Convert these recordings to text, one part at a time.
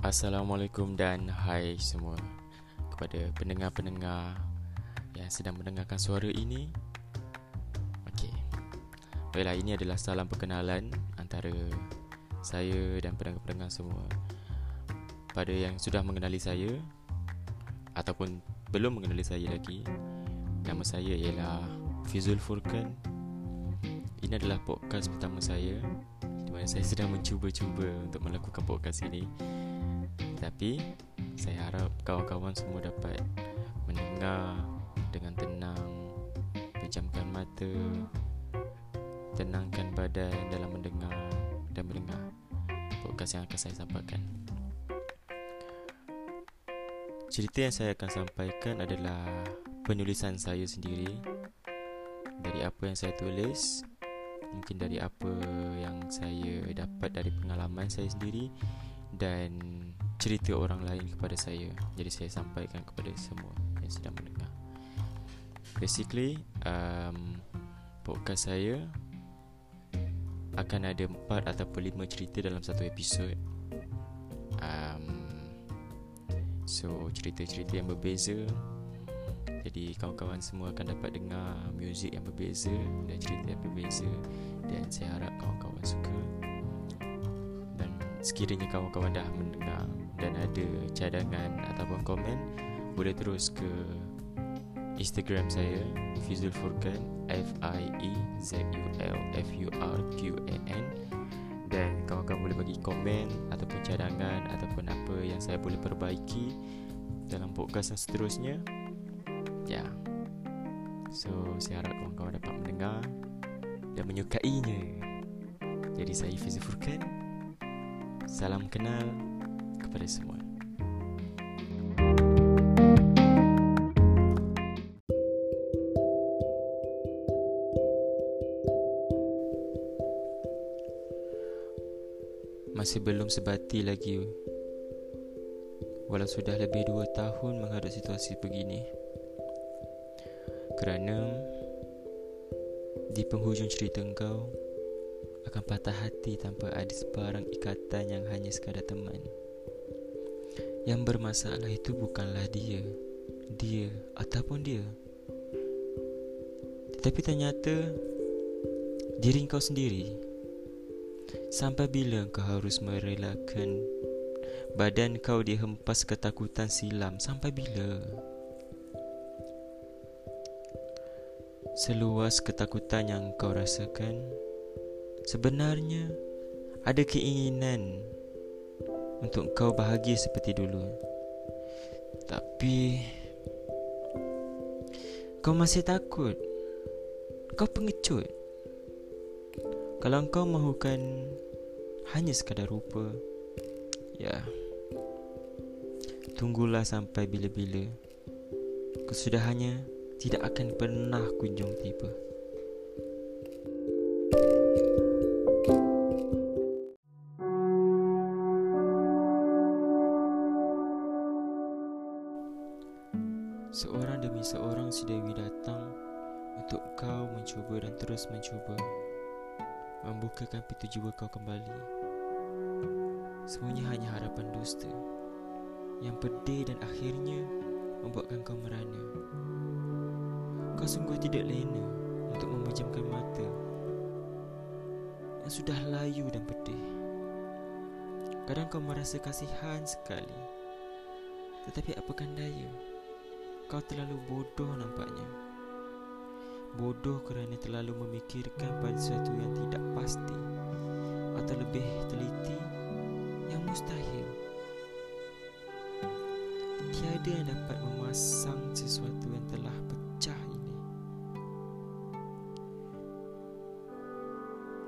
Assalamualaikum dan hai semua kepada pendengar-pendengar yang sedang mendengarkan suara ini. Okey. Baiklah, ini adalah salam perkenalan antara saya dan pendengar-pendengar semua. Pada yang sudah mengenali saya ataupun belum mengenali saya lagi, nama saya ialah Fizul Furkan. Ini adalah podcast pertama saya di mana saya sedang mencuba-cuba untuk melakukan podcast ini tapi saya harap kawan-kawan semua dapat mendengar dengan tenang Pejamkan mata Tenangkan badan dalam mendengar dan mendengar podcast yang akan saya sampaikan. Cerita yang saya akan sampaikan adalah penulisan saya sendiri. Dari apa yang saya tulis Mungkin dari apa yang saya dapat dari pengalaman saya sendiri Dan cerita orang lain kepada saya. Jadi saya sampaikan kepada semua yang sedang mendengar. Basically um, Podcast saya Akan ada empat ataupun lima cerita dalam satu episod. Um, So cerita-cerita yang berbeza. Jadi kawan-kawan semua akan dapat dengar Muzik yang berbeza Dan cerita yang berbeza. Dan saya harap kawan-kawan suka sekiranya kawan-kawan dah mendengar dan ada cadangan ataupun komen boleh terus ke Instagram saya Fizul Furkan F I E Z U L F U R Q A N. Dan kawan-kawan boleh bagi komen ataupun cadangan ataupun apa yang saya boleh perbaiki dalam podcast yang seterusnya. Ya. Yeah. so saya harap kawan-kawan dapat mendengar dan menyukainya. Jadi saya Fizul Furkan Salam kenal kepada semua. Masih belum sebati lagi Walau sudah lebih dua tahun menghadap situasi begini Kerana Di penghujung cerita engkau akan patah hati tanpa ada sebarang ikatan yang hanya sekadar teman. Yang bermasalah itu bukanlah dia, dia ataupun dia. Tetapi ternyata diri kau sendiri. Sampai bila kau harus merelakan badan kau dihempas ketakutan silam? Sampai bila? Seluas ketakutan yang kau rasakan, Sebenarnya ada keinginan untuk kau bahagia seperti dulu. Tapi kau masih takut. Kau pengecut. Kalau kau mahukan hanya sekadar rupa, ya. Tunggulah sampai bila-bila. Kesudahannya tidak akan pernah kunjung tiba. Seorang demi seorang si Dewi datang untuk kau mencuba dan terus mencuba membukakan pintu jiwa kau kembali. Semuanya hanya harapan dusta yang pedih dan akhirnya membuatkan kau merana. Kau sungguh tidak lena untuk memejamkan mata yang sudah layu dan pedih. Kadang kau merasa kasihan sekali. Tetapi apakah daya? Kau terlalu bodoh nampaknya. Bodoh kerana terlalu memikirkan pada sesuatu yang tidak pasti Atau lebih teliti Yang mustahil. Tiada yang dapat memasang sesuatu yang telah pecah ini.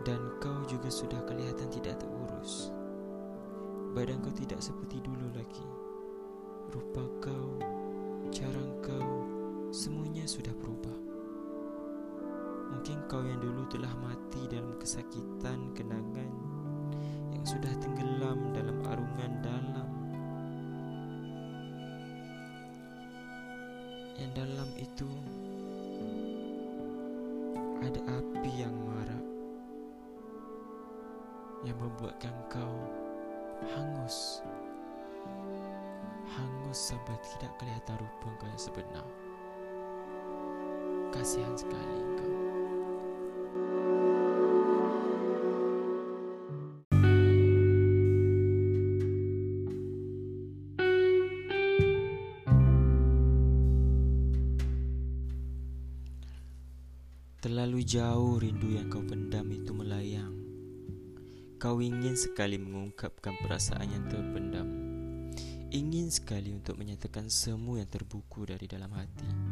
Dan kau juga sudah kelihatan tidak terurus. Badan kau tidak seperti dulu lagi. Rupa sudah berubah. Mungkin kau yang dulu telah mati dalam kesakitan kenangan yang sudah tenggelam dalam arungan dalam. Yang dalam itu ada api yang marah yang membuatkan kau hangus hangus sampai tidak kelihatan rupa kau yang sebenar. Kasihan sekali kau. Terlalu jauh rindu yang kau pendam itu melayang. Kau ingin sekali mengungkapkan perasaan yang terpendam. Ingin sekali untuk menyatakan semua yang terbuku dari dalam hati.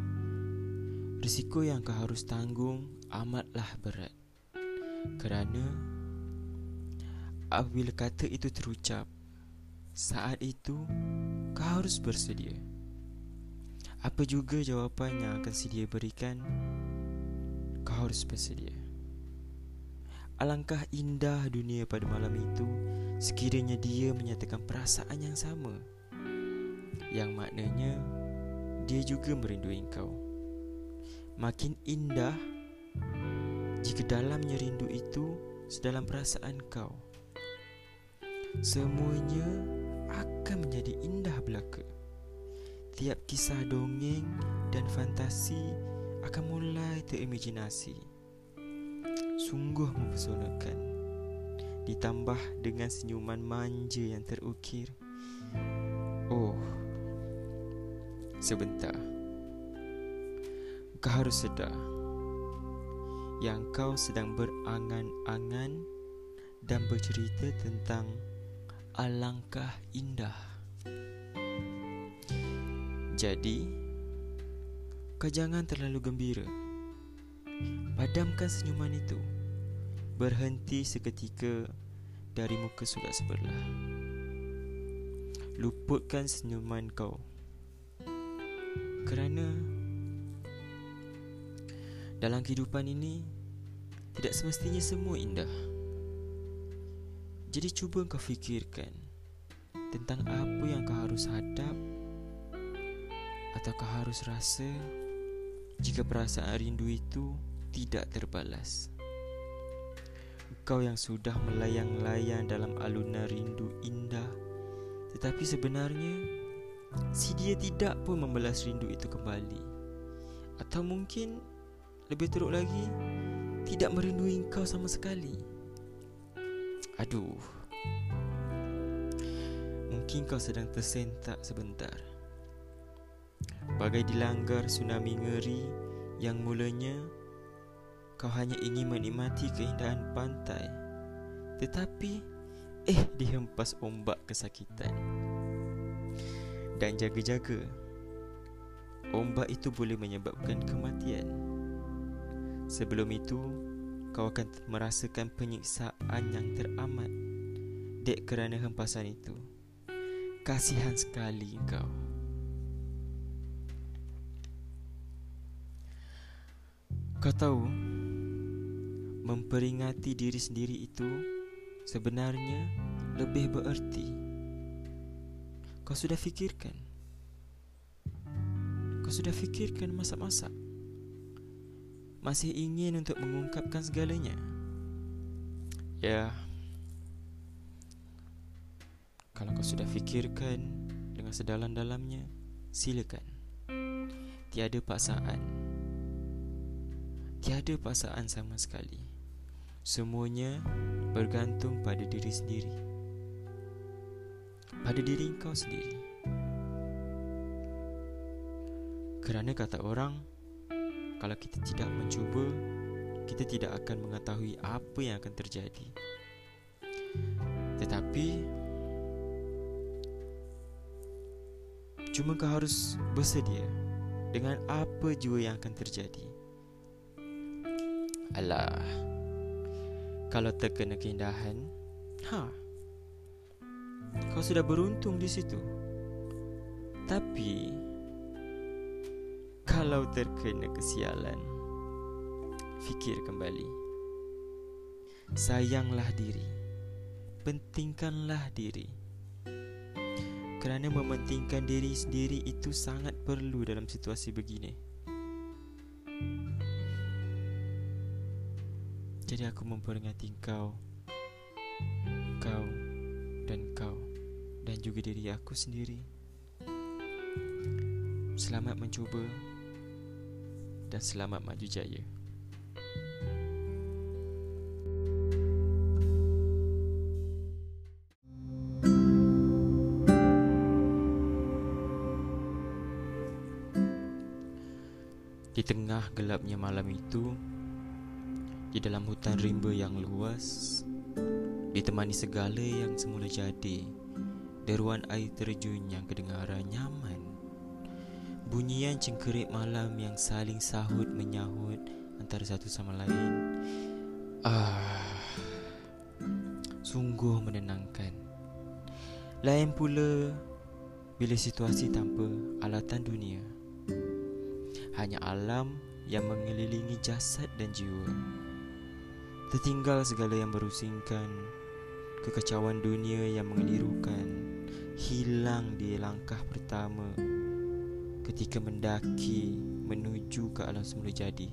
Risiko yang kau harus tanggung amatlah berat. Kerana apabila kata itu terucap, saat itu kau harus bersedia. Apa juga jawapan yang akan sedia berikan, kau harus bersedia. Alangkah indah dunia pada malam itu sekiranya dia menyatakan perasaan yang sama. Yang maknanya dia juga merindui kau. Makin indah jika dalamnya rindu itu sedalam perasaan kau. Semuanya akan menjadi indah belaka. Tiap kisah dongeng dan fantasi akan mulai terimajinasi. Sungguh mempesonakan. Ditambah dengan senyuman manja yang terukir. Oh, sebentar. Kau harus sedar yang kau sedang berangan-angan dan bercerita tentang alangkah indah. Jadi, Kau jangan terlalu gembira. Padamkan senyuman itu. Berhenti seketika dari muka surat sebelah. Luputkan senyuman kau. Kerana dalam kehidupan ini tidak semestinya semua indah. Jadi cuba kau fikirkan tentang apa yang kau harus hadap atau kau harus rasa jika perasaan rindu itu tidak terbalas. Kau yang sudah melayang-layang dalam alunan rindu indah, tetapi sebenarnya si dia tidak pun membalas rindu itu kembali. Atau mungkin lebih teruk lagi, tidak merindui kau sama sekali. Aduh. Mungkin kau sedang tersentak sebentar bagai dilanggar tsunami ngeri yang mulanya kau hanya ingin menikmati keindahan pantai tetapi eh dihempas ombak kesakitan dan jaga-jaga ombak itu boleh menyebabkan kematian sebelum itu kau akan merasakan penyiksaan yang teramat dek kerana hempasan itu. Kasihan sekali kau. Kau tahu Memperingati diri sendiri itu Sebenarnya Lebih bererti. Kau sudah fikirkan? Kau sudah fikirkan masa-masa Masih ingin untuk mengungkapkan segalanya? Ya. Kalau kau sudah fikirkan Dengan sedalam-dalamnya Silakan. Tiada paksaan. Tiada paksaan sama sekali. Semuanya bergantung pada diri sendiri. Pada diri kau sendiri. Kerana kata orang Kalau kita tidak mencuba Kita tidak akan mengetahui apa yang akan terjadi. Tetapi Cuma kau harus bersedia Dengan apa jua yang akan terjadi. Alah Kalau terkena keindahan Ha Kau sudah beruntung di situ. Tapi Kalau terkena kesialan Fikir kembali. Sayanglah diri. Pentingkanlah diri. Kerana mementingkan diri sendiri itu sangat perlu dalam situasi begini. Jadi aku memperingati kau Kau Dan kau Dan juga diri aku sendiri. Selamat mencuba dan selamat maju jaya. Di tengah gelapnya malam itu Di dalam hutan rimba yang luas Ditemani segala yang semula jadi Deruan air terjun yang kedengaran nyaman Bunyian cengkerik malam yang saling sahut menyahut Antara satu sama lain Ah, Sungguh menenangkan Lain pula Bila situasi tanpa alatan dunia hanya alam yang mengelilingi jasad dan jiwa. Tertinggal segala yang berusingkan, kekacauan dunia yang mengelirukan, hilang di langkah pertama ketika mendaki menuju ke alam semula jadi.